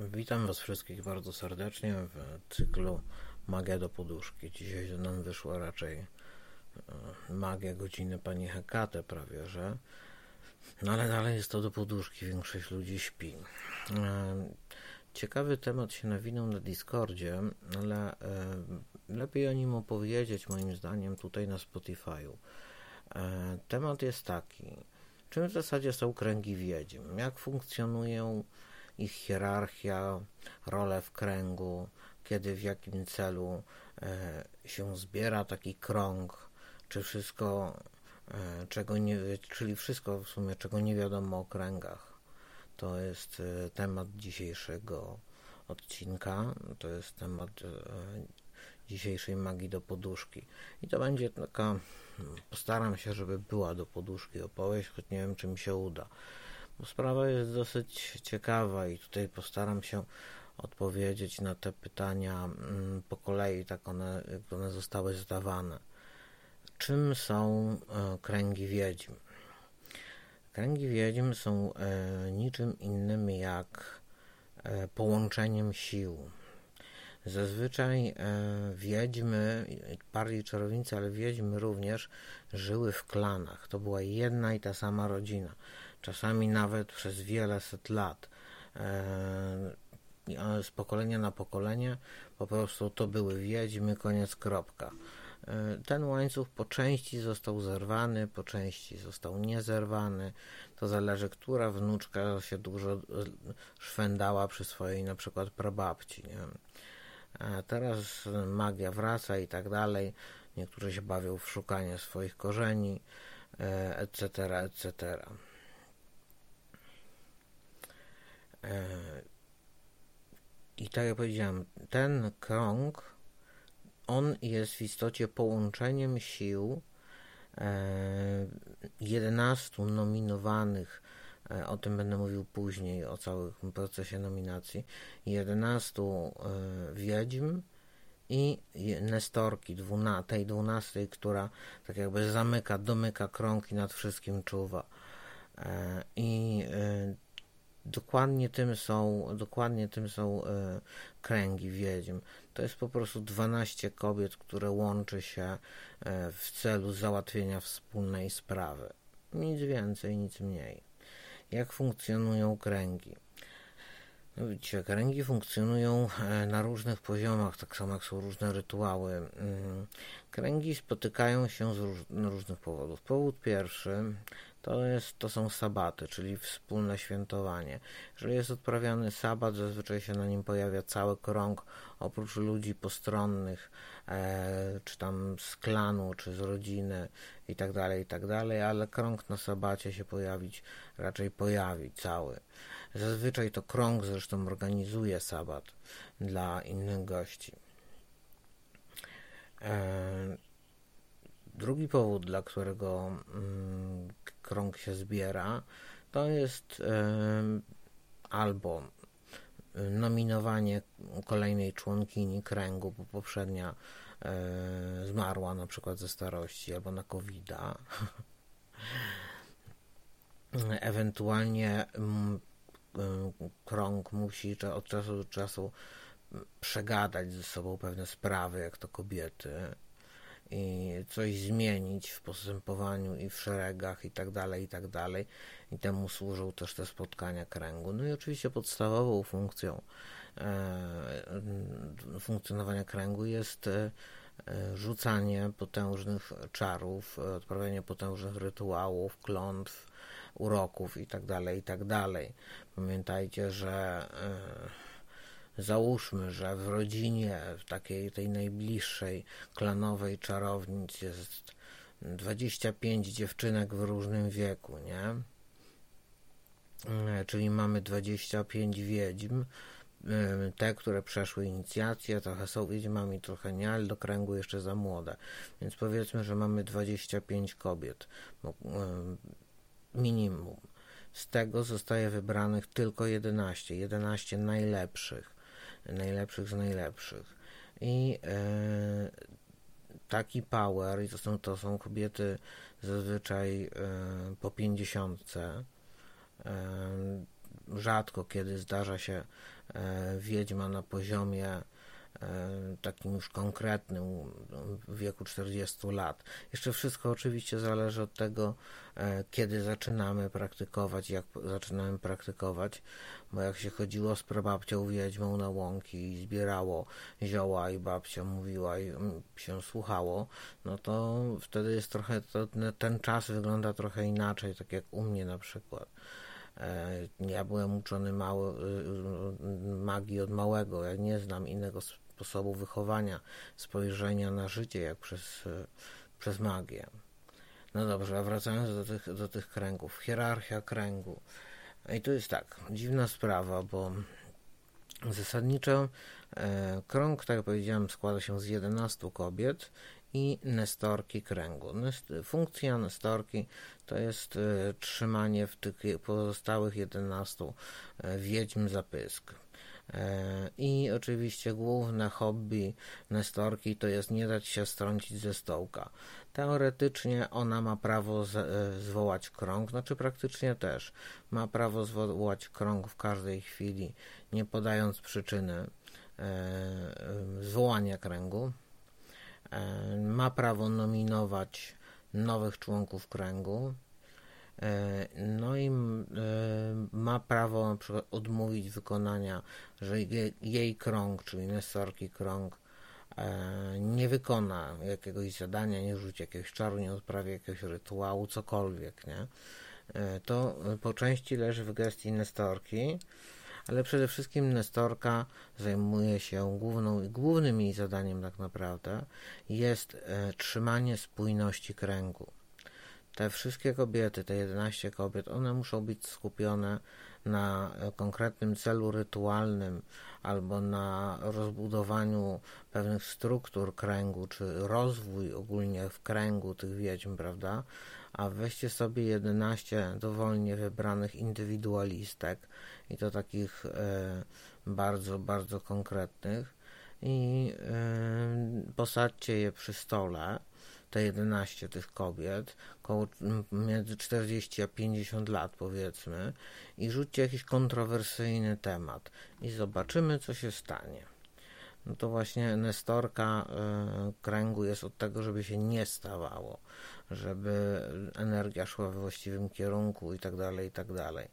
Witam Was wszystkich bardzo serdecznie w cyklu Magia do poduszki. Dzisiaj nam wyszła raczej e, magia godziny pani Hekate prawie, że no ale dalej jest to do poduszki, większość ludzi śpi. E, ciekawy temat się nawinął na Discordzie, ale e, lepiej o nim opowiedzieć moim zdaniem tutaj na Spotify'u. Temat jest taki, czym w zasadzie są kręgi wiedźm, jak funkcjonują ich hierarchia, role w kręgu, kiedy, w jakim celu e, się zbiera taki krąg, czy wszystko, e, czego nie, czyli wszystko w sumie, czego nie wiadomo o kręgach. To jest e, temat dzisiejszego odcinka, to jest temat dzisiejszej magii do poduszki. I to będzie taka, postaram się, żeby była do poduszki opowieść, choć nie wiem, czy mi się uda. Sprawa jest dosyć ciekawa i tutaj postaram się odpowiedzieć na te pytania mm, po kolei, tak one, jak one zostały zadawane. Czym są e, kręgi wiedźm? Kręgi wiedźm są e, niczym innym jak e, połączeniem sił. Zazwyczaj wiedźmy, bardziej czarownice, ale wiedźmy również żyły w klanach. To była jedna i ta sama rodzina czasami nawet przez wiele set lat. E, z pokolenia na pokolenie po prostu to były wiedźmy, koniec, kropka. E, ten łańcuch po części został zerwany, po części został niezerwany. To zależy, która wnuczka się dużo e, szwendała przy swojej na przykład prababci. Nie? A teraz magia wraca i tak dalej. Niektórzy się bawią w szukanie swoich korzeni, etc., etc. E, I tak jak powiedziałem, ten krąg, on jest w istocie połączeniem sił 11 e, nominowanych, e, o tym będę mówił później, o całym procesie nominacji, 11 wiedźm i Nestorki, tej dwunastej, która tak jakby zamyka, domyka krąg i nad wszystkim czuwa. I Dokładnie tym są, dokładnie tym są e, kręgi wiedźm. To jest po prostu 12 kobiet, które łączy się e, w celu załatwienia wspólnej sprawy. Nic więcej, nic mniej. Jak funkcjonują kręgi? No widzicie, kręgi funkcjonują e, na różnych poziomach, tak samo jak są różne rytuały. Mm, kręgi spotykają się z róż, różnych powodów. Powód pierwszy to, jest, to są sabaty, czyli wspólne świętowanie. Jeżeli jest odprawiany sabat, zazwyczaj się na nim pojawia cały krąg, oprócz ludzi postronnych, e, czy tam z klanu, czy z rodziny i tak dalej, i tak ale krąg na sabacie się pojawić, raczej pojawi cały. Zazwyczaj to krąg zresztą organizuje sabat dla innych gości. E, drugi powód, dla którego mm, krąg się zbiera, to jest albo nominowanie kolejnej członkini kręgu, bo poprzednia e, zmarła na przykład ze starości albo na covid. Ewentualnie krąg musi od czasu do czasu przegadać ze sobą pewne sprawy, jak to kobiety i coś zmienić w postępowaniu i w szeregach i tak dalej, i tak dalej. I temu służą też te spotkania kręgu. No i oczywiście podstawową funkcją e, funkcjonowania kręgu jest e, rzucanie potężnych czarów, odprawianie potężnych rytuałów, klątw, uroków i tak dalej, i tak dalej. Pamiętajcie, że e, Załóżmy, że w rodzinie, w takiej tej najbliższej, klanowej czarownic jest 25 dziewczynek w różnym wieku, nie? E, czyli mamy 25 wiedźm, e, te, które przeszły inicjację, trochę są wiedźmami, trochę nie, ale do kręgu jeszcze za młode. Więc powiedzmy, że mamy 25 kobiet, e, minimum. Z tego zostaje wybranych tylko 11, 11 najlepszych najlepszych z najlepszych. I e, taki power, i to są, to są kobiety zazwyczaj e, po pięćdziesiątce, e, rzadko kiedy zdarza się wiedźma na poziomie takim już konkretnym w wieku 40 lat. Jeszcze wszystko oczywiście zależy od tego, e, kiedy zaczynamy praktykować, jak zaczynamy praktykować, bo jak się chodziło z prababcią wiedźmą na łąki i zbierało zioła i babcia mówiła i się słuchało, no to wtedy jest trochę, to, ten czas wygląda trochę inaczej, tak jak u mnie na przykład. E, ja byłem uczony mały, magii od małego, ja nie znam innego sposobu wychowania, spojrzenia na życie, jak przez, e, przez magię. No dobrze, a wracając do tych, do tych kręgów. Hierarchia kręgu. I tu jest tak, dziwna sprawa, bo zasadniczo e, krąg, tak jak powiedziałem, składa się z 11 kobiet i nestorki kręgu. Funkcja nestorki to jest e, trzymanie w tych pozostałych 11 e, wiedźm zapysk. E, I oczywiście główne hobby Nestorki to jest nie dać się strącić ze stołka. Teoretycznie ona ma prawo e, zwołać krąg, znaczy praktycznie też. Ma prawo zwołać krąg w każdej chwili, nie podając przyczyny e, zwołania kręgu. Ma prawo nominować nowych członków kręgu. E, no i e, ma prawo na przykład odmówić wykonania, że jej, krąg, czyli Nestorki krąg, e, nie wykona jakiegoś zadania, nie rzuci jakiegoś czaru, nie odprawi jakiegoś rytuału, cokolwiek, nie? To po części leży w gestii Nestorki, ale przede wszystkim Nestorka zajmuje się główną, głównym jej zadaniem tak naprawdę jest trzymanie spójności kręgu te wszystkie kobiety, te 11 kobiet, one muszą być skupione na konkretnym celu rytualnym albo na rozbudowaniu pewnych struktur kręgu, czy rozwój ogólnie w kręgu tych wiedźm, prawda? A weźcie sobie 11 dowolnie wybranych indywidualistek i to takich e, bardzo, bardzo konkretnych i e, posadźcie je przy stole te 11 tych kobiet, koło między 40 a 50 lat powiedzmy, i rzućcie jakiś kontrowersyjny temat i zobaczymy, co się stanie. No to właśnie nestorka y, kręgu jest od tego, żeby się nie stawało, żeby energia szła we właściwym kierunku i tak dalej, i tak dalej.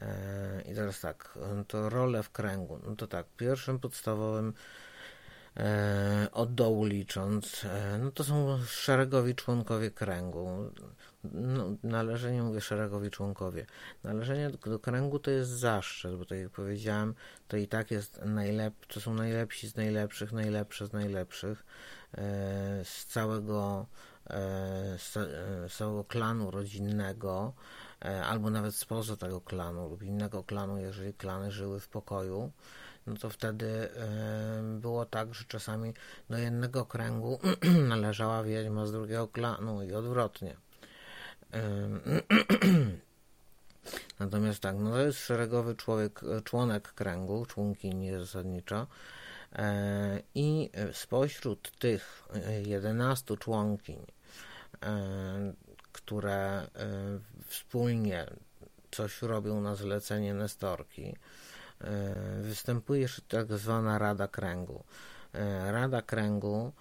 E, I teraz tak, to role w kręgu. No to tak, pierwszym podstawowym E, od dołu licząc, e, no to są szeregowi członkowie kręgu. No, należenie, mówię szeregowi członkowie. Należenie do, do, kręgu to jest zaszczyt, bo tak jak powiedziałem, to i tak jest najlep, to są najlepsi z najlepszych, najlepsze z najlepszych e, z całego, z, z całego klanu rodzinnego, albo nawet spoza tego klanu lub innego klanu, jeżeli klany żyły w pokoju no to wtedy było tak, że czasami do jednego kręgu należała wiedźma z drugiego klanu i odwrotnie. Natomiast tak, no to jest szeregowy człowiek, członek kręgu, członkini zasadniczo. E, I spośród tych 11 członkiń, e, które e, wspólnie coś robią na zlecenie Nestorki, E, występuje tak zwana Rada Kręgu. E, Rada Kręgu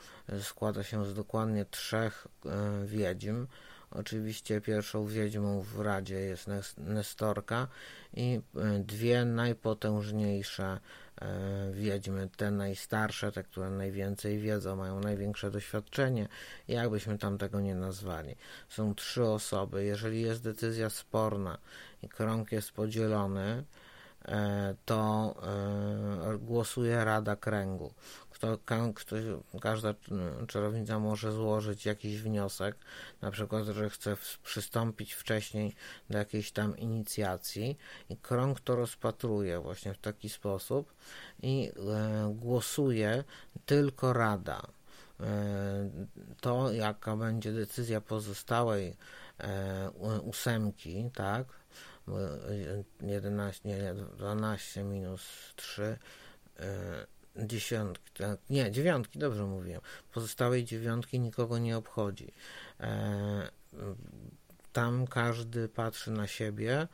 składa się z dokładnie trzech e, wiedźm. Oczywiście pierwszą wiedźmą w Radzie jest Nestorka i dwie najpotężniejsze wiedźmy, te najstarsze, te, które najwięcej wiedzą, mają największe doświadczenie, jakbyśmy tam tego nie nazwali. Są trzy osoby. Jeżeli jest decyzja sporna i krąg jest podzielony, to e, głosuje Rada Kręgu. Kto, kto, każda czarownica może złożyć jakiś wniosek, na przykład, że chce przystąpić wcześniej do jakiejś tam inicjacji i krąg to rozpatruje właśnie w taki sposób i e, głosuje tylko Rada. To, jaka będzie decyzja pozostałej ósemki, tak, 11, nie, 12 minus 3, e, dziesiątki, tak, nie, dziewiątki, dobrze mówiłem. Pozostałej dziewiątki nikogo nie obchodzi. E, tam każdy patrzy na siebie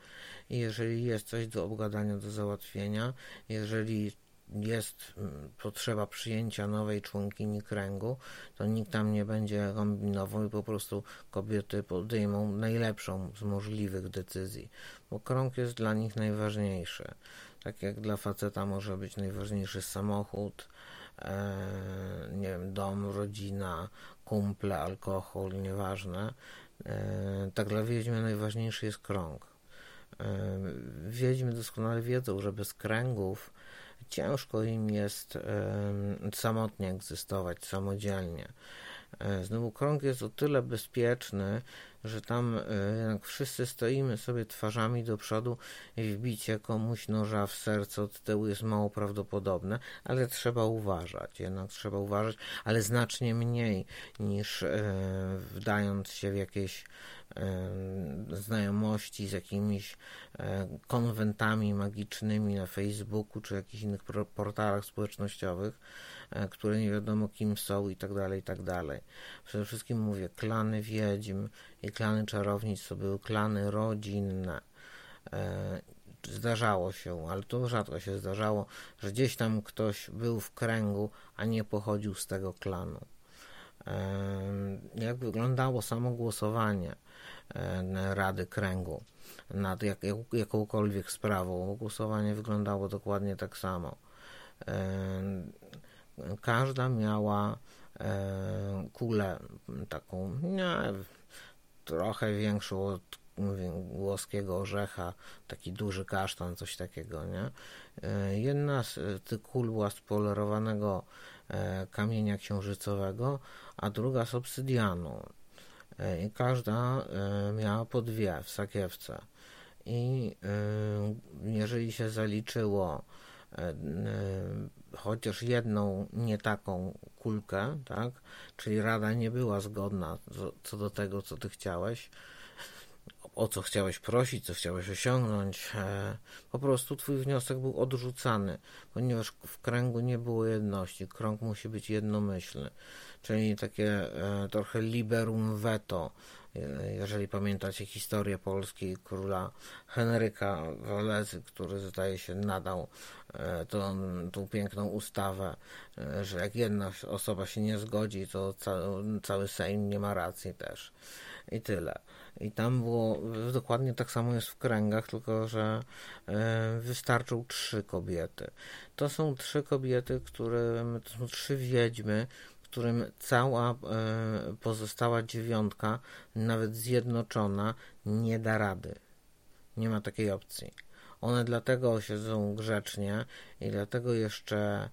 i jeżeli jest coś do obgadania, do załatwienia, jeżeli jest mm, potrzeba przyjęcia nowej członkini kręgu, to nikt tam nie będzie kombinował i po prostu kobiety podejmą najlepszą z możliwych decyzji, bo krąg jest dla nich najważniejszy. Tak jak dla faceta może być najważniejszy samochód, e, nie wiem, dom, rodzina, kumple, alkohol, nieważne. E, tak dla wiedźmy najważniejszy jest krąg. E, wiedźmy doskonale wiedzą, że bez kręgów ciężko im jest samotnie egzystować, samodzielnie. E, znowu krąg jest o tyle bezpieczny, że tam e, jednak wszyscy stoimy sobie twarzami do przodu i wbicie komuś noża w serce od tyłu jest mało prawdopodobne, ale trzeba uważać, jednak trzeba uważać, ale znacznie mniej niż e, wdając się w jakieś znajomości z jakimiś konwentami magicznymi na Facebooku czy jakichś innych portalach społecznościowych, które nie wiadomo kim są i tak dalej, i tak dalej. Przede wszystkim mówię, klany wiedźm i klany czarownic to były klany rodzinne. Zdarzało się, ale to rzadko się zdarzało, że gdzieś tam ktoś był w kręgu, a nie pochodził z tego klanu. Jak wyglądało samo głosowanie Rady Kręgu nad jak, jakąkolwiek sprawą? Głosowanie wyglądało dokładnie tak samo. Każda miała kulę taką nie, trochę większą od włoskiego orzecha, taki duży kasztan, coś takiego, nie? Jedna z tych kul była z polerowanego kamienia księżycowego, a druga z obsydianu. I każda miała po dwie w sakiewce. I jeżeli się zaliczyło chociaż jedną nie taką kulkę, tak? Czyli rada nie była zgodna co do tego, co ty chciałeś, o co chciałeś prosić, co chciałeś osiągnąć. E, po prostu twój wniosek był odrzucany, ponieważ w kręgu nie było jedności. Krąg musi być jednomyślny, czyli takie e, trochę liberum veto jeżeli pamiętacie historię Polski, króla Henryka Walezy, który zdaje się nadał e, tą, tą piękną ustawę, e, że jak jedna osoba się nie zgodzi, to cały, cały Sejm nie ma racji też. I tyle. I tam było dokładnie tak samo jest w kręgach, tylko że e, wystarczą trzy kobiety. To są trzy kobiety, które to są trzy wiedźmy, którym cała e, pozostała dziewiątka, nawet zjednoczona, nie da rady. Nie ma takiej opcji. One dlatego siedzą grzecznie i dlatego jeszcze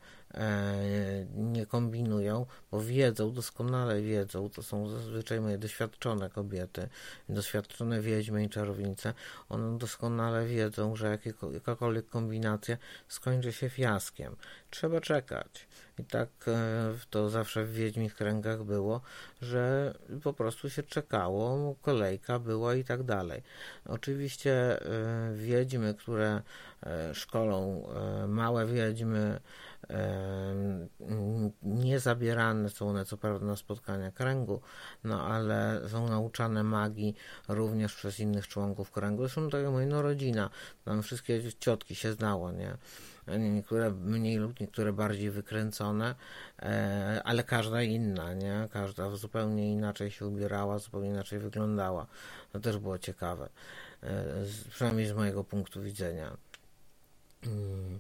nie kombinują, bo wiedzą, doskonale wiedzą, to są zazwyczaj moje doświadczone kobiety, doświadczone wiedźmy i czarownice, one doskonale wiedzą, że jakakolwiek kombinacja skończy się fiaskiem. Trzeba czekać. I tak e, to zawsze w wiedźmich kręgach było, że po prostu się czekało, kolejka była i tak dalej. Oczywiście e, wiedźmy, które e, szkolą małe wiedźmy, nie zabierane są one co prawda na spotkania kręgu, no ale są nauczane magii również przez innych członków kręgu. Zresztą tak jak mówię, no rodzina, tam wszystkie ciotki się znało, nie? Niektóre mniej lub niektóre bardziej wykręcone, e, ale każda inna, nie? Każda zupełnie inaczej się ubierała, zupełnie inaczej wyglądała. To też było ciekawe, e, przynajmniej z mojego punktu widzenia. Mm.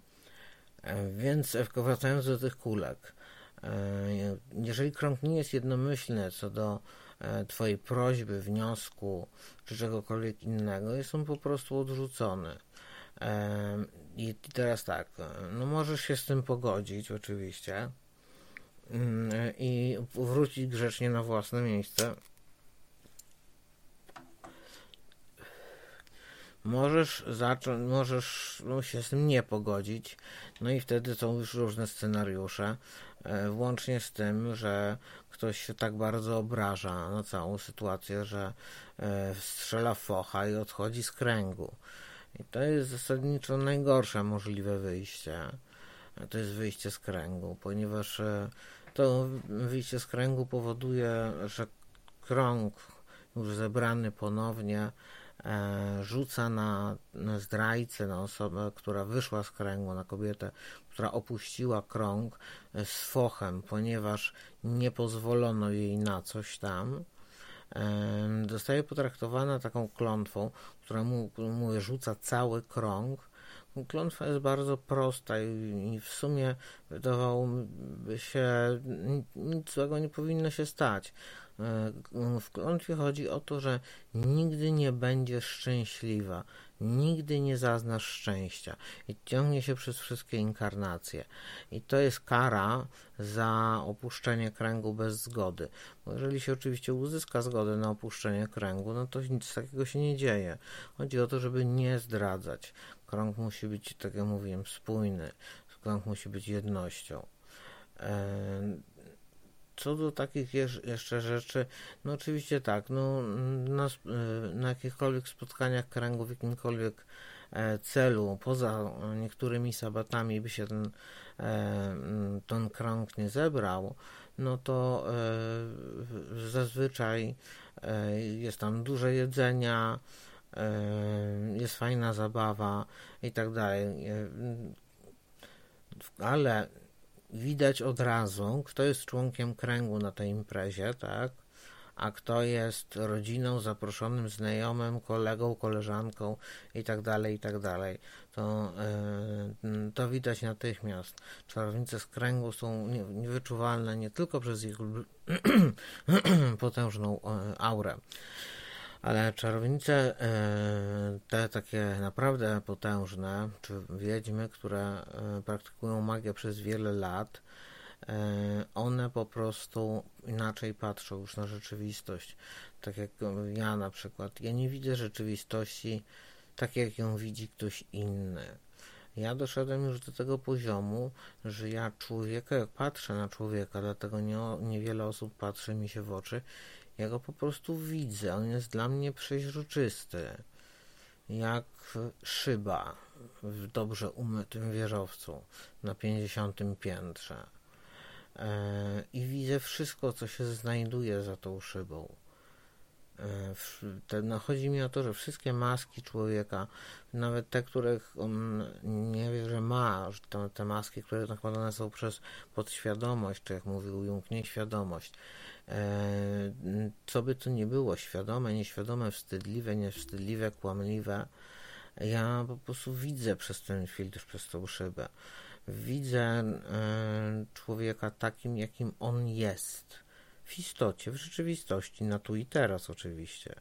E, więc wracając do tych kulek, jeżeli krąg nie jest jednomyślny co do Twojej prośby, wniosku czy czegokolwiek innego, jest on po prostu odrzucony. I teraz tak, no możesz się z tym pogodzić oczywiście mm, i wrócić grzecznie na własne miejsce. Możesz zacząć, możesz no, się z tym nie pogodzić, no i wtedy są już różne scenariusze, e, włącznie z tym, że ktoś się tak bardzo obraża na całą sytuację, że e, strzela focha i odchodzi z kręgu. I to jest zasadniczo najgorsze możliwe wyjście. To jest wyjście z kręgu, ponieważ e, to wyjście z kręgu powoduje, że krąg już zebrany ponownie, e, rzuca na, zdrajcę, na osobę, która wyszła z kręgu, na kobietę, która opuściła krąg e, z fochem, ponieważ nie pozwolono jej na coś tam zostaje potraktowana taką klątwą, która mu, mu rzuca cały krąg. Klątwa jest bardzo prosta i w sumie wydawałoby się nic złego nie powinno się stać. E, w klątwie chodzi o to, że nigdy nie będziesz szczęśliwa, nigdy nie zaznasz szczęścia i ciągnie się przez wszystkie inkarnacje. I to jest kara za opuszczenie kręgu bez zgody. Bo jeżeli się oczywiście uzyska zgodę na opuszczenie kręgu, no to nic takiego się nie dzieje. Chodzi o to, żeby nie zdradzać. Krąg musi być, tak jak mówiłem, spójny. Krąg musi być jednością. Co do takich jeszcze rzeczy, no oczywiście tak, no na, na jakichkolwiek spotkaniach kręgu w jakimkolwiek e, celu, poza niektórymi sabatami by się ten, e, ten krąg nie zebrał, no to e, zazwyczaj jest tam dużo jedzenia, jest fajna zabawa i tak dalej. Ale widać od razu, kto jest członkiem kręgu na tej imprezie, tak? A kto jest rodziną, zaproszonym znajomym, kolegą, koleżanką i tak dalej, i tak. To, yy, to widać natychmiast. Czarownice z kręgu są niewyczuwalne nie tylko przez ich potężną e, aurę, ale czarownice, e, te takie naprawdę potężne, czy wiedźmy, które e, praktykują magię przez wiele lat, e, one po prostu inaczej patrzą już na rzeczywistość. Tak jak ja na przykład. Ja nie widzę rzeczywistości tak, jak ją widzi ktoś inny. Ja doszedłem już do tego poziomu, że ja człowieka, jak patrzę na człowieka, dlatego nie, niewiele osób patrzy mi się w oczy, ja go po prostu widzę. On jest dla mnie przeźroczysty. Jak szyba w dobrze umytym wieżowcu na 50 piętrze. E, I widzę wszystko, co się znajduje za tą szybą. E, no, chodzi mi o to, że wszystkie maski człowieka, nawet te, których on nie wie, że ma, że te, te maski, które nakładane są przez podświadomość, czy jak mówił Jung, nieświadomość, E, co by to nie było, świadome, nieświadome, wstydliwe, niewstydliwe, kłamliwe, ja po prostu widzę przez ten filtr, przez tą szybę. Widzę e, człowieka takim, jakim on jest. W istocie, w rzeczywistości, na tu i teraz oczywiście.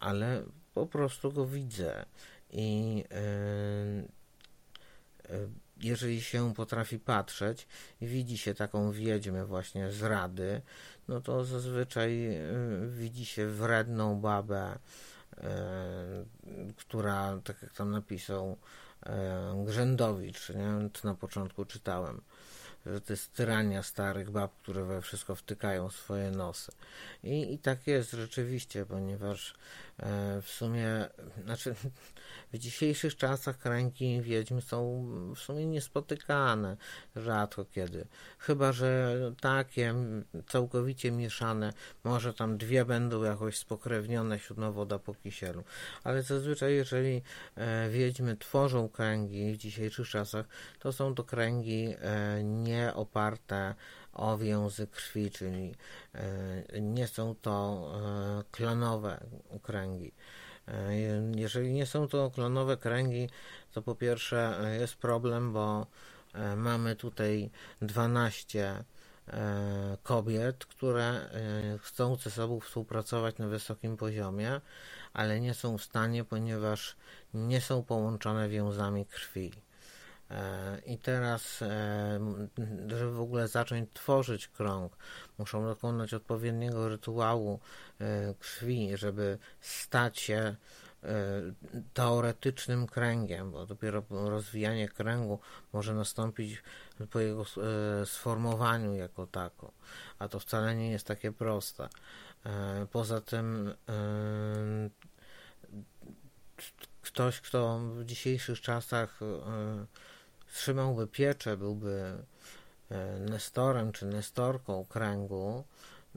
Ale po prostu go widzę. I e, jeżeli się potrafi patrzeć i widzi się taką wiedźmę właśnie z rady, no to zazwyczaj y, widzi się wredną babę, która, tak jak tam napisał Grzędowicz, nie? na początku czytałem, że to jest tyrania starych bab, które we wszystko wtykają swoje nosy. I, i tak jest rzeczywiście, ponieważ e, w sumie, znaczy w dzisiejszych czasach kręgi wiedźm są w sumie niespotykane rzadko kiedy. Chyba, że takie całkowicie mieszane, może tam dwie będą jakoś spokrewnione, siódma woda po kisielu. Ale zazwyczaj, jeżeli e, wiedźmy tworzą kręgi w dzisiejszych czasach, to są to kręgi e, nie oparte o więzy krwi, czyli e, nie są to klonowe kręgi. E, jeżeli nie są to klonowe kręgi, to po pierwsze jest problem, bo mamy tutaj 12 kobiet, które chcą ze sobą współpracować na wysokim poziomie, ale nie są w stanie, ponieważ nie są połączone więzami krwi. I teraz, e, żeby w ogóle zacząć tworzyć krąg, muszą dokonać odpowiedniego rytuału e, krwi, żeby stać się e, teoretycznym kręgiem, bo dopiero rozwijanie kręgu może nastąpić po jego sformowaniu jako tako, a to wcale nie jest takie proste. Poza tym ktoś, kto w dzisiejszych czasach trzymałby pieczę, byłby e, nestorem czy nestorką kręgu,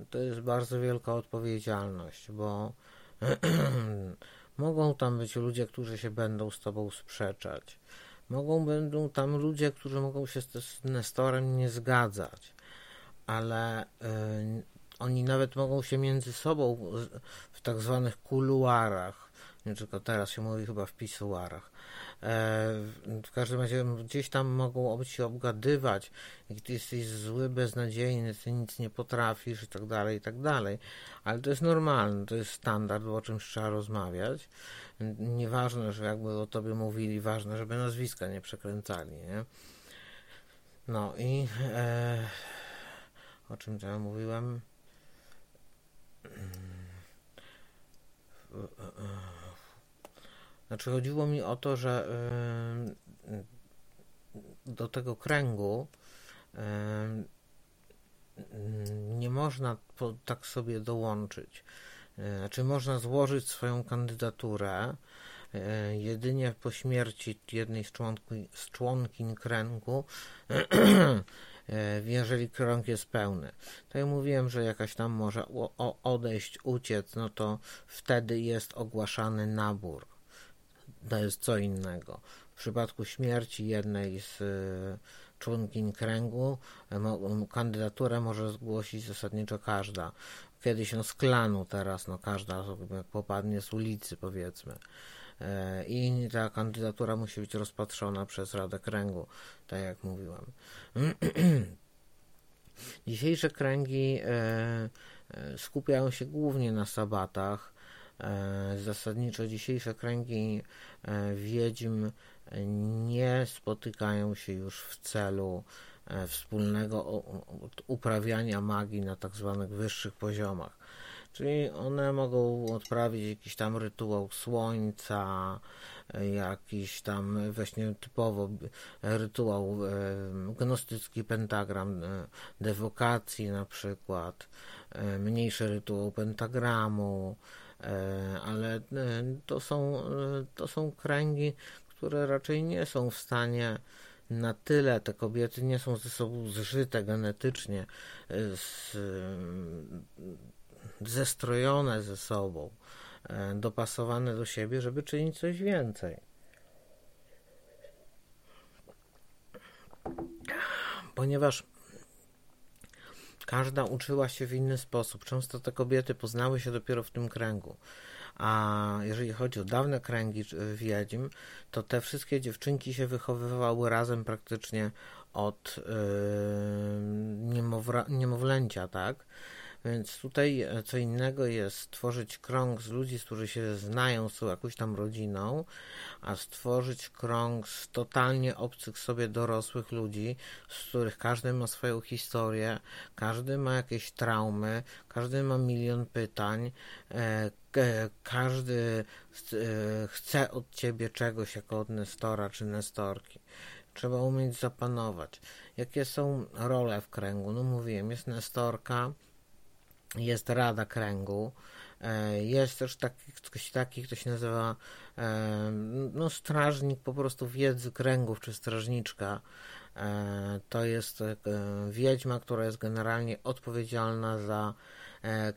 to jest bardzo wielka odpowiedzialność, bo mogą tam być ludzie, którzy się będą z tobą sprzeczać. Mogą będą tam ludzie, którzy mogą się z Nestorem nie zgadzać, ale y, oni nawet mogą się między sobą w tak zwanych kuluarach, nie tylko teraz się mówi chyba w pisuarach, w każdym razie gdzieś tam mogą się obgadywać, ty jesteś zły, beznadziejny, ty nic nie potrafisz i tak dalej, i tak dalej. Ale to jest normalne, to jest standard, bo o czymś trzeba rozmawiać. Nieważne, że jakby o tobie mówili, ważne, żeby nazwiska nie przekręcali, nie? No i e, o czym ja mówiłem? E, e, znaczy chodziło mi o to, że do tego kręgu nie można tak sobie dołączyć. E, znaczy można złożyć swoją kandydaturę e, jedynie po śmierci jednej z, członki, z członkiń kręgu, e, jeżeli krąg jest pełny. Tak jak mówiłem, że jakaś tam może odejść, uciec, no to wtedy jest ogłaszany nabór to jest co innego. W przypadku śmierci jednej z e, członkiń kręgu kandydaturę może zgłosić zasadniczo każda. Kiedyś no z klanu, teraz no każda jak popadnie z ulicy powiedzmy. E, I ta kandydatura musi być rozpatrzona przez Radę Kręgu, tak jak mówiłem. Dzisiejsze kręgi e, skupiają się głównie na sabatach, E, zasadniczo dzisiejsze kręgi e, wiedźm nie spotykają się już w celu e, wspólnego uprawiania magii na tak zwanych wyższych poziomach. Czyli one mogą odprawić jakiś tam rytuał słońca, jakiś tam właśnie typowo rytuał gnostycki pentagram dewokacji na przykład, mniejszy rytuał pentagramu, E, ale e, to są, e, to są kręgi, które raczej nie są w stanie na tyle te kobiety nie są ze sobą zżyte genetycznie, z, zestrojone ze sobą, dopasowane do siebie, żeby czynić coś więcej. Ponieważ Każda uczyła się w inny sposób. Często te kobiety poznały się dopiero w tym kręgu. A jeżeli chodzi o dawne kręgi wiedźm, to te wszystkie dziewczynki się wychowywały razem praktycznie od yy, niemowlęcia, tak? Więc tutaj e, co innego jest stworzyć krąg z ludzi, z których się znają, są jakąś tam rodziną, a stworzyć krąg z totalnie obcych sobie dorosłych ludzi, z których każdy ma swoją historię, każdy ma jakieś traumy, każdy ma milion pytań, e, każdy e, chce od ciebie czegoś jako od Nestora czy Nestorki. Trzeba umieć zapanować. Jakie są role w kręgu? No mówiłem, jest Nestorka, jest Rada Kręgu, e, jest też taki, ktoś taki, kto się nazywa e, no, strażnik po prostu wiedzy kręgów, czy strażniczka. E, to jest wiedźma, która jest generalnie odpowiedzialna za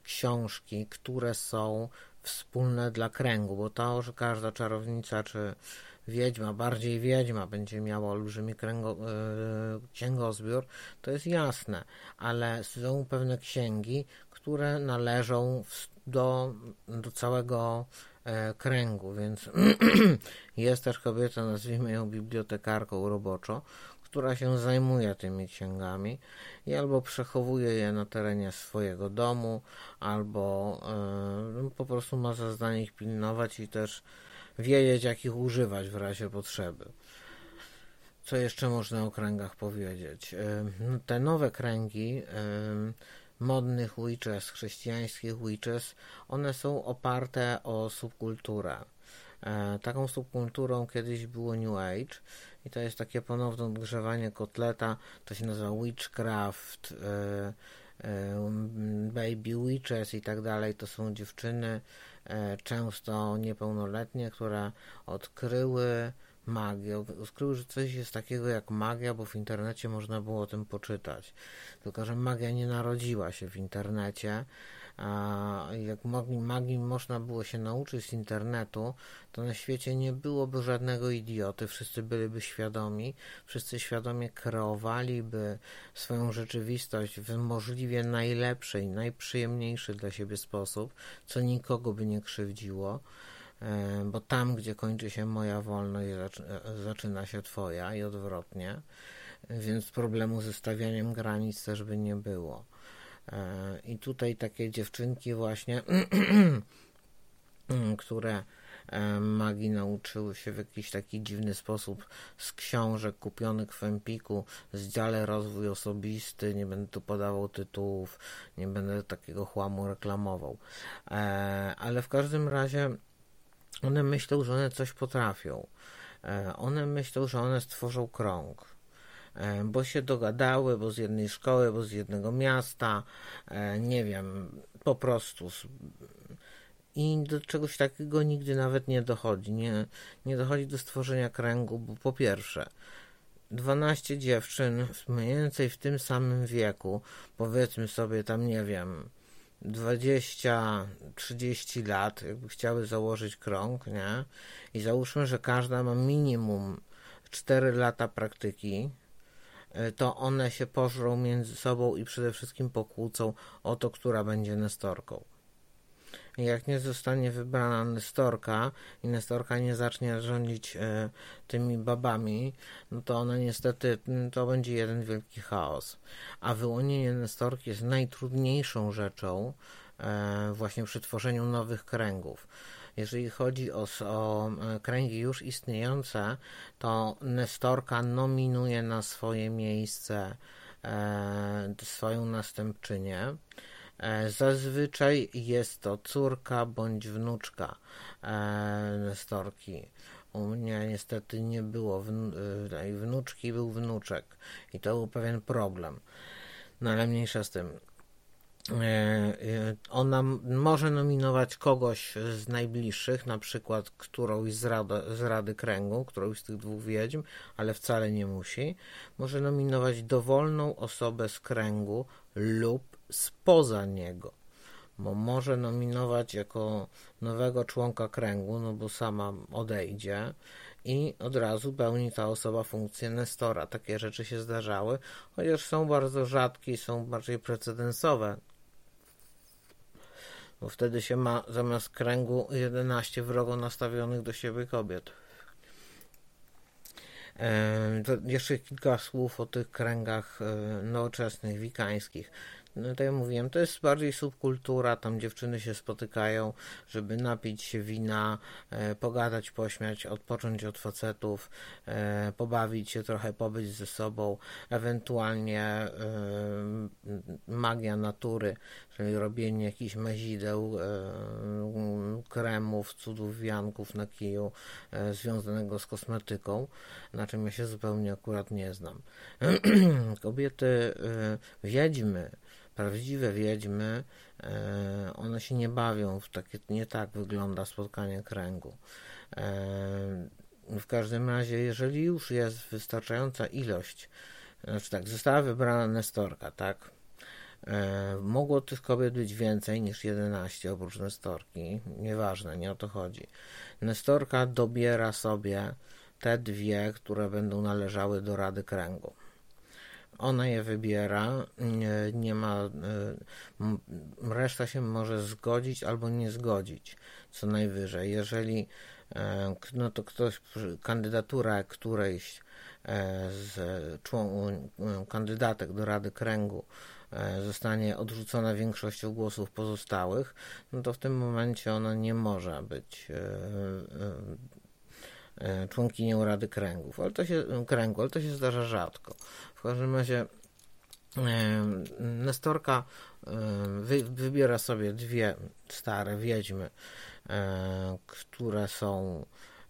książki, które są wspólne dla kręgu, bo to, że każda czarownica czy wiedźma, bardziej wiedźma będzie miała olbrzymi kręgo, księgozbiór, to jest jasne, ale są pewne księgi, które należą do, do całego e, kręgu, więc jest też kobieta, nazwijmy ją bibliotekarką roboczo, która się zajmuje tymi księgami i albo przechowuje je na terenie swojego domu, albo e, po prostu ma za zadanie ich pilnować i też wiedzieć, jak ich używać w razie potrzeby. Co jeszcze można o kręgach powiedzieć? E, te nowe kręgi modnych witches, chrześcijańskich witches, one są oparte o subkulturę. E, taką subkulturą kiedyś było New Age i to jest takie ponowne odgrzewanie kotleta, to się nazywa witchcraft, e, e, baby witches i tak dalej. To są dziewczyny, często niepełnoletnie, które odkryły magię. Odkryły, że coś jest takiego jak magia, bo w internecie można było o tym poczytać. Tylko, że magia nie narodziła się w internecie. A jak magii można było się nauczyć z internetu, to na świecie nie byłoby żadnego idioty, wszyscy byliby świadomi, wszyscy świadomie kreowaliby swoją rzeczywistość w możliwie najlepszy i najprzyjemniejszy dla siebie sposób, co nikogo by nie krzywdziło. E, bo tam, gdzie kończy się moja wolność, e, zaczyna się Twoja i odwrotnie, więc problemu ze stawianiem granic też by nie było. E, I tutaj takie dziewczynki, właśnie, które magii nauczyły się w jakiś taki dziwny sposób z książek kupionych w Empiku, z dziale rozwój osobisty, nie będę tu podawał tytułów, nie będę takiego chłamu reklamował. Ale w każdym razie one myślą, że one coś potrafią. E, one myślą, że one stworzą krąg, e, bo się dogadały, bo z jednej szkoły, bo z jednego miasta, e, nie wiem, po prostu. I do czegoś takiego nigdy nawet nie dochodzi. Nie, nie dochodzi do stworzenia kręgu, bo po pierwsze, 12 dziewczyn mniej więcej w tym samym wieku, powiedzmy sobie tam, nie wiem, 20-30 lat, jakby chciały założyć krąg, nie? I załóżmy, że każda ma minimum 4 lata praktyki, y, to one się pożrą między sobą i przede wszystkim pokłócą o to, która będzie nestorką jak nie zostanie wybrana Nestorka i Nestorka nie zacznie rządzić e, tymi babami, no to ona niestety, to będzie jeden wielki chaos. A wyłonienie Nestorki jest najtrudniejszą rzeczą e, właśnie przy tworzeniu nowych kręgów. Jeżeli chodzi o, o e, kręgi już istniejące, to Nestorka nominuje na swoje miejsce e, swoją następczynię. E, zazwyczaj jest to córka bądź wnuczka e, Nestorki. U mnie niestety nie było e, wnuczki, był wnuczek i to był pewien problem. No ale mniejsza z tym. Ona może nominować kogoś z najbliższych, na przykład którąś z, z Rady Kręgu, którąś z tych dwóch wiedźm, ale wcale nie musi. Może nominować dowolną osobę z kręgu lub spoza niego, bo może nominować jako nowego członka kręgu, no bo sama odejdzie i od razu pełni ta osoba funkcję Nestora. Takie rzeczy się zdarzały, chociaż są bardzo rzadkie i są bardziej precedensowe. Bo wtedy się ma zamiast kręgu 11 wrogo nastawionych do siebie kobiet. To jeszcze kilka słów o tych kręgach e, nowoczesnych, wikańskich no tak mówiłem, to jest bardziej subkultura, tam dziewczyny się spotykają, żeby napić się wina, e, pogadać, pośmiać, odpocząć od facetów, e, pobawić się trochę, pobyć ze sobą, ewentualnie e, magia natury, czyli robienie jakichś mazideł, e, kremów, cudów, wianków na kiju e, związanego z kosmetyką, na czym ja się zupełnie akurat nie znam. Kobiety, e, wiedźmy, prawdziwe wiedźmy, e, one się nie bawią w takie, nie tak wygląda spotkanie kręgu. E, w każdym razie, jeżeli już jest wystarczająca ilość, znaczy tak, została wybrana Nestorka, tak? E, mogło tych kobiet być więcej niż 11 oprócz Nestorki. Nieważne, nie o to chodzi. Nestorka dobiera sobie te dwie, które będą należały do Rady Kręgu. Ona je wybiera, nie, ma, e, reszta się może zgodzić albo nie zgodzić, co najwyżej. Jeżeli e, no to ktoś, kandydatura którejś e, z kandydatek do Rady Kręgu zostanie odrzucona większością głosów pozostałych, no to w tym momencie ona nie może być członkinią Rady Kręgów, ale to się, kręgu, ale to się zdarza rzadko. Każdym razie Nestorka wy, wybiera sobie dwie stare wiedźmy, które są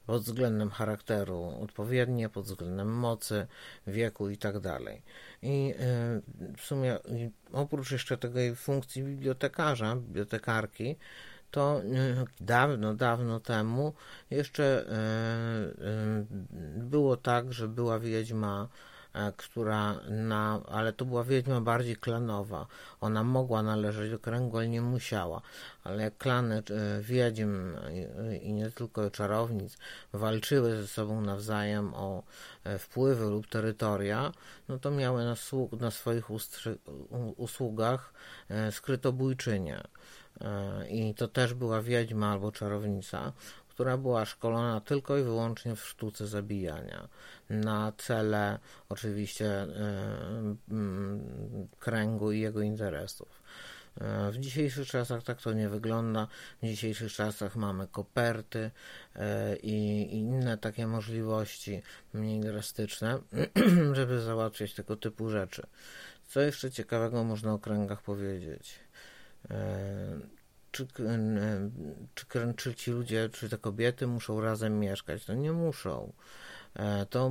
pod względem charakteru odpowiednie, pod względem mocy, wieku i tak dalej. I w sumie oprócz jeszcze tej funkcji bibliotekarza, bibliotekarki, to dawno, dawno temu jeszcze było tak, że była wiedźma która na, ale to była wiedźma bardziej klanowa. Ona mogła należeć do kręgu, ale nie musiała. Ale jak klany e, wiedźm i nie tylko czarownic walczyły ze sobą nawzajem o e, wpływy lub terytoria, no to miały na, sług, na swoich ustrzy, usługach skrytobójczynię. I to też była wiedźma albo czarownica, która była szkolona tylko i wyłącznie w sztuce zabijania na cele oczywiście e, kręgu i jego interesów. E, w dzisiejszych czasach tak to nie wygląda. W dzisiejszych czasach mamy koperty e, i inne takie możliwości, mniej drastyczne, żeby załatwiać tego typu rzeczy. Co jeszcze ciekawego można o kręgach powiedzieć? Czy, czy, czy ci ludzie, czy te kobiety muszą razem mieszkać? No nie muszą. E, to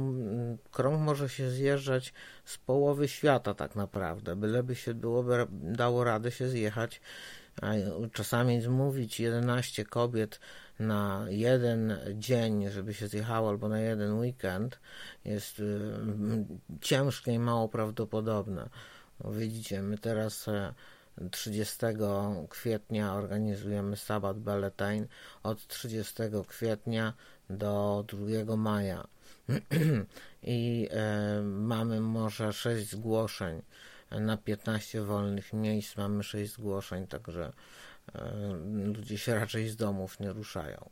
krąg może się zjeżdżać z połowy świata tak naprawdę, byleby się byłoby dało radę się zjechać, czasami zmówić 11 kobiet na jeden dzień, żeby się zjechało, albo na jeden weekend, jest y, ciężkie i mało prawdopodobne. Widzicie, my teraz 30 e, kwietnia organizujemy Sabat Belletain od 30 kwietnia do 2 maja. i e, mamy może 6 zgłoszeń na 15 wolnych miejsc mamy 6 zgłoszeń, także e, ludzie się raczej z domów nie ruszają.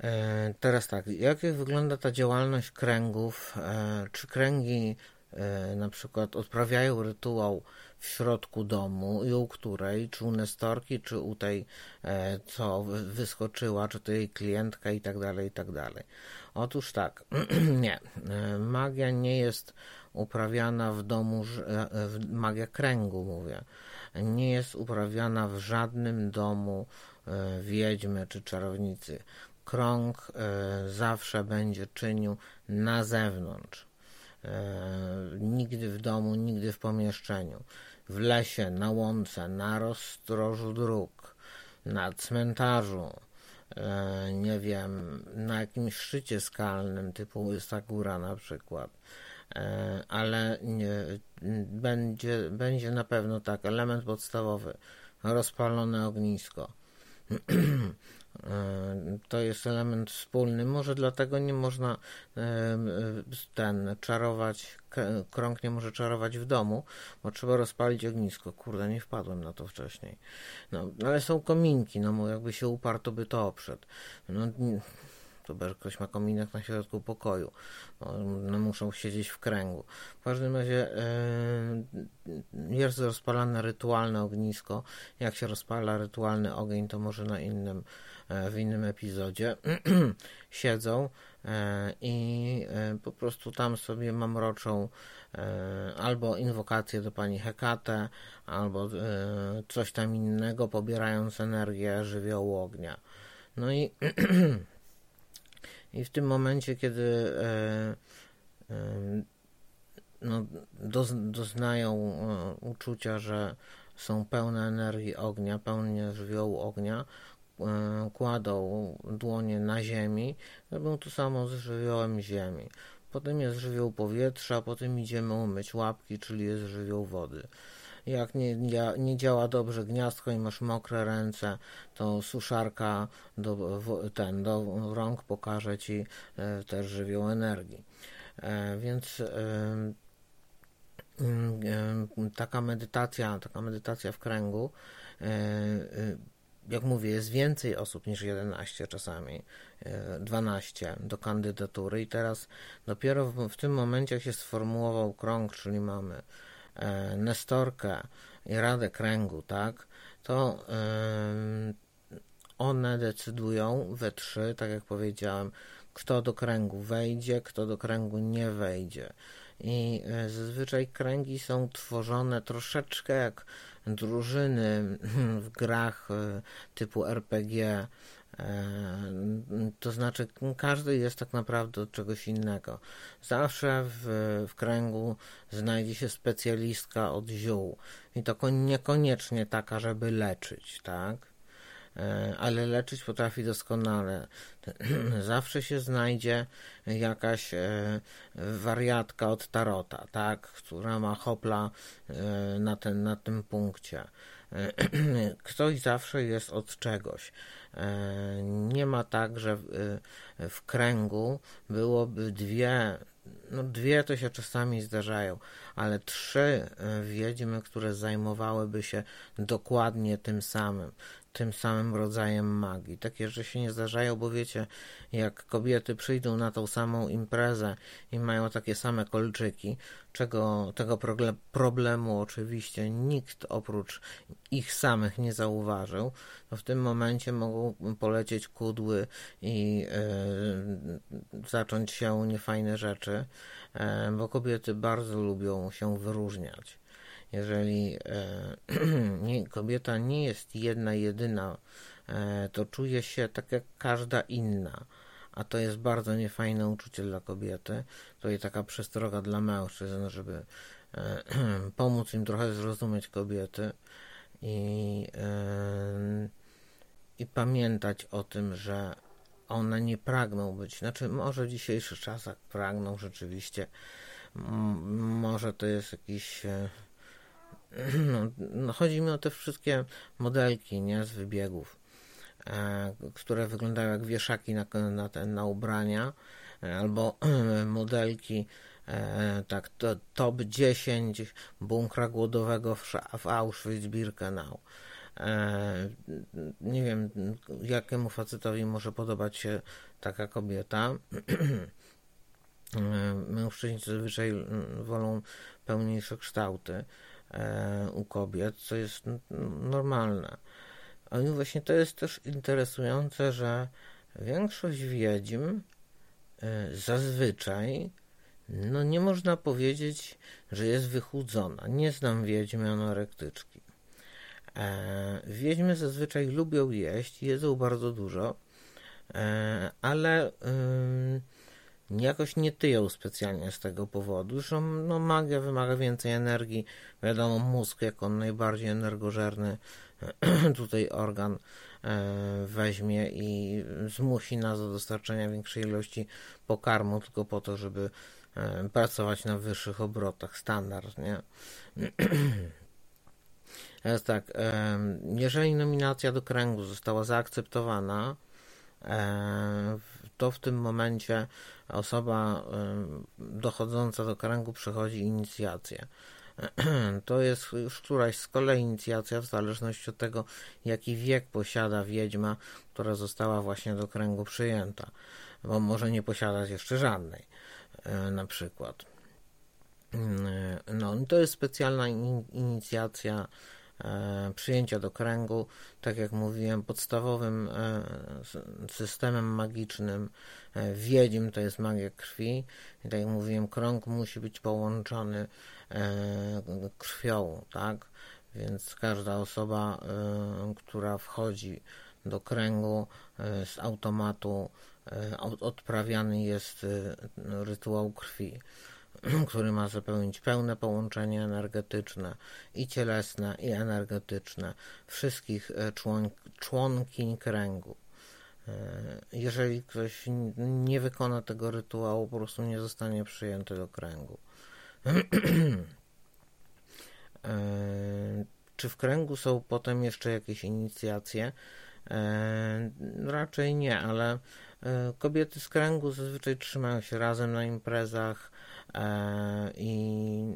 E, teraz tak, jak wygląda ta działalność kręgów? Czy kręgi na przykład odprawiają rytuał w środku domu i u której, czy u Nestorki, czy u tej, e, co wyskoczyła, czy to jej klientka i tak dalej, i tak dalej. Otóż tak, nie. E, magia nie jest uprawiana w domu, e, magia kręgu mówię, nie jest uprawiana w żadnym domu wiedźmy czy czarownicy. Krąg zawsze będzie czynił na zewnątrz. Nigdy w domu, nigdy w pomieszczeniu. W lesie, na łące, na rozdrożu dróg, na cmentarzu, E, nie wiem, na jakimś szczycie skalnym typu Łysa Góra na przykład. E, ale nie, będzie, będzie na pewno tak, element podstawowy, rozpalone ognisko. E, to jest element wspólny. Może dlatego nie można ten czarować, krąg nie może czarować w domu, bo trzeba rozpalić ognisko. Kurde, nie wpadłem na to wcześniej. No, ale są kominki, no jakby się uparł, to by to oprzedł. No, że ktoś ma kominek na środku pokoju. No, no, muszą siedzieć w kręgu. W każdym razie yy, jest rozpalane rytualne ognisko. Jak się rozpala rytualny ogień, to może na innym E, w innym epizodzie, siedzą e, i e, po prostu tam sobie mamroczą albo inwokację do pani Hekate, albo coś tam innego, pobierając energię żywiołu ognia. No i, i w tym momencie, kiedy no, doznają uczucia, że są pełne energii ognia, pełne żywiołu ognia, E, kładą dłonie na ziemi, robią to samo z żywiołem ziemi. Potem jest żywioł powietrza, potem idziemy umyć łapki, czyli jest żywioł wody. Jak nie, nie, działa dobrze gniazdko i masz mokre ręce, to suszarka do, ten, do rąk pokaże ci e, też żywioł energii. E, więc e, e, taka medytacja, taka medytacja w kręgu e, jak mówię, jest więcej osób niż 11 czasami, 12 e, do kandydatury i teraz dopiero w, w tym momencie, jak się sformułował krąg, czyli mamy e, Nestorkę i Radę Kręgu, tak, to one decydują we trzy, tak jak powiedziałem, kto do kręgu wejdzie, kto do kręgu nie wejdzie. I e, zazwyczaj kręgi są tworzone troszeczkę jak drużyny w grach e, typu RPG. E, to znaczy, każdy jest tak naprawdę od czegoś innego. Zawsze w, w kręgu znajdzie się specjalistka od ziół. I to niekoniecznie taka, żeby leczyć, tak? Ale leczyć potrafi doskonale. Zawsze się znajdzie jakaś wariatka od tarota, tak, która ma hopla na, ten, na tym punkcie. Ktoś zawsze jest od czegoś. Nie ma tak, że w kręgu byłoby dwie no dwie to się czasami zdarzają, ale trzy e, wiedźmy, które zajmowałyby się dokładnie tym samym tym samym rodzajem magii. Takie rzeczy się nie zdarzają, bo wiecie, jak kobiety przyjdą na tą samą imprezę i mają takie same kolczyki, czego tego problemu oczywiście nikt oprócz ich samych nie zauważył, to w tym momencie mogą polecieć kudły i yy, zacząć się niefajne rzeczy, yy, bo kobiety bardzo lubią się wyróżniać jeżeli e, kobieta nie jest jedna, jedyna, e, to czuje się tak jak każda inna. A to jest bardzo niefajne uczucie dla kobiety. To jest taka przestroga dla mężczyzn, żeby e, pomóc im trochę zrozumieć kobiety i, i pamiętać o tym, że one nie pragną być, znaczy może w dzisiejszych czasach pragną rzeczywiście, może to jest jakiś no, no, chodzi mi o te wszystkie modelki nie, z wybiegów, e, które wyglądają jak wieszaki na, na, na ubrania, e, albo e, modelki e, tak, to, top 10 bunkra głodowego w, w Auschwitz-Birkenau. E, nie wiem, jakiemu facetowi może podobać się taka kobieta. E, mężczyźni zazwyczaj wolą pełniejsze kształty. E, u kobiet, co jest normalne. Ale właśnie to jest też interesujące, że większość wiedźm e, zazwyczaj no nie można powiedzieć, że jest wychudzona. Nie znam wiedźmy anorektyczki. Wiedźmy zazwyczaj lubią jeść, jedzą bardzo dużo, ale jakoś nie tyją specjalnie z tego powodu. Zresztą no, magia wymaga więcej energii. Wiadomo, mózg jako najbardziej energożerny tutaj organ e, weźmie i zmusi nas do dostarczenia większej ilości pokarmu tylko po to, żeby e, pracować na wyższych obrotach. Standard, nie? Jest tak, e, jeżeli nominacja do kręgu została zaakceptowana, to w tym momencie osoba dochodząca do kręgu przechodzi inicjację. To jest już któraś z kolei inicjacja w zależności od tego, jaki wiek posiada wiedźma, która została właśnie do kręgu przyjęta, bo może nie posiadać jeszcze żadnej, e, na przykład. No, to jest specjalna inicjacja E, przyjęcia do kręgu. Tak jak mówiłem, podstawowym e, systemem magicznym e, wiedźm to jest magia krwi. I tak jak mówiłem, krąg musi być połączony krwią, tak? Więc każda osoba, która wchodzi do kręgu z automatu odprawiany jest rytuał krwi. który ma zapełnić pełne połączenie energetyczne i cielesne, i energetyczne wszystkich e, człon członkiń kręgu. E, jeżeli ktoś nie wykona tego rytuału, po prostu nie zostanie przyjęty do kręgu. E, czy w kręgu są potem jeszcze jakieś inicjacje? Raczej nie, ale kobiety z kręgu zazwyczaj trzymają się razem na imprezach, i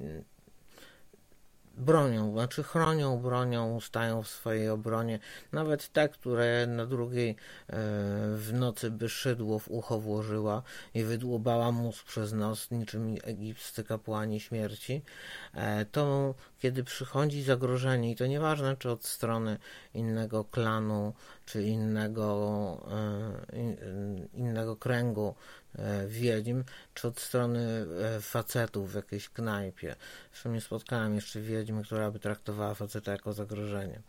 bronią, znaczy chronią, bronią, stają w swojej obronie. Nawet te, które na drugiej e, w nocy by szydło w ucho włożyła i wydłubała mózg przez nos, niczym egipscy kapłani śmierci, e, to kiedy przychodzi zagrożenie, i to nieważne czy od strony innego klanu, czy innego, innego kręgu E, wiedźm, czy od strony e, facetów w jakiejś knajpie. Zresztą nie spotkałem jeszcze wiedźmy, która by traktowała faceta jako zagrożenie.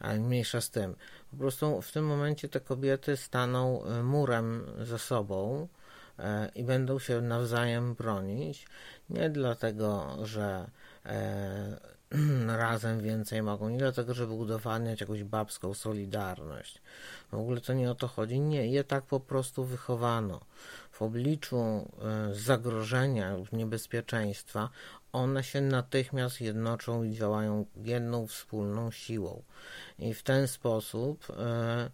Ale mniejsza z tym. Po prostu w tym momencie te kobiety staną e, murem za sobą i będą się nawzajem bronić. Nie dlatego, że razem więcej mogą. Nie dlatego, żeby udowadniać jakąś babską solidarność. W ogóle to nie o to chodzi. Nie, je tak po prostu wychowano. W obliczu e, zagrożenia, niebezpieczeństwa, one się natychmiast jednoczą i działają jedną wspólną siłą. I w ten sposób e,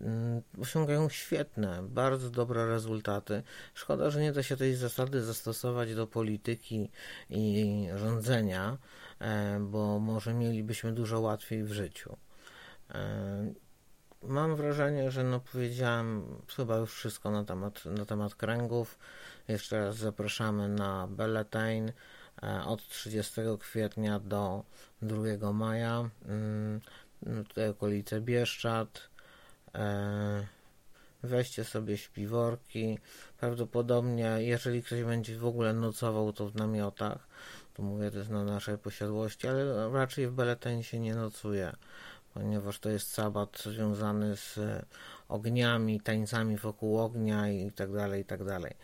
mm, osiągają świetne, bardzo dobre rezultaty. Szkoda, że nie da się tej zasady zastosować do polityki i rządzenia, bo może mielibyśmy dużo łatwiej w życiu. E, mam wrażenie, że no powiedziałem chyba już wszystko na temat, na temat kręgów. Jeszcze raz zapraszamy na Belletain E, od 30 kwietnia do 2 maja. Mm, tutaj okolice Bieszczad. E, weźcie sobie śpiworki. Prawdopodobnie, jeżeli ktoś będzie w ogóle nocował, to w namiotach. To mówię, to jest na naszej posiadłości, ale raczej w Beletenie się nie nocuje, ponieważ to jest sabat związany z ogniami, tańcami wokół ognia i tak dalej, i tak dalej.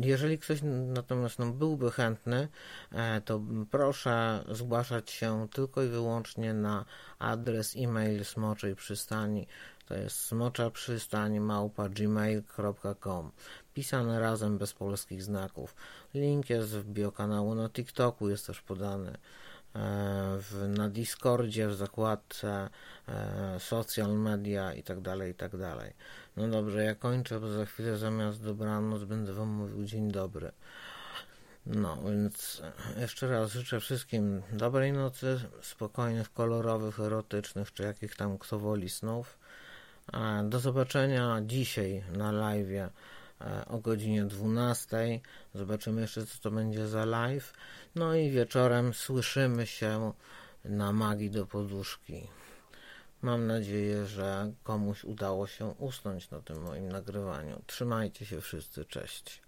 Jeżeli ktoś natomiast no, byłby chętny, e, to proszę zgłaszać się tylko i wyłącznie na adres e-mail Smoczej Przystani. To jest smocza przystań małpa gmail.com pisane razem bez polskich znaków. Link jest w biokanału na TikToku, jest też podany. E, w, na Discordzie, w zakładce e, social media i tak dalej, i tak. No dobrze, ja kończę, bo za chwilę zamiast dobranoc będę wam mówił dzień dobry. No, więc jeszcze raz życzę wszystkim dobrej nocy, spokojnych, kolorowych, erotycznych, czy jakich tam kto woli snów. Do zobaczenia dzisiaj na live E, o godzinie 12. Zobaczymy jeszcze, co to będzie za live. No i wieczorem słyszymy się na magii do poduszki. Mam nadzieję, że komuś udało się usnąć na tym moim nagrywaniu. Trzymajcie się wszyscy, cześć.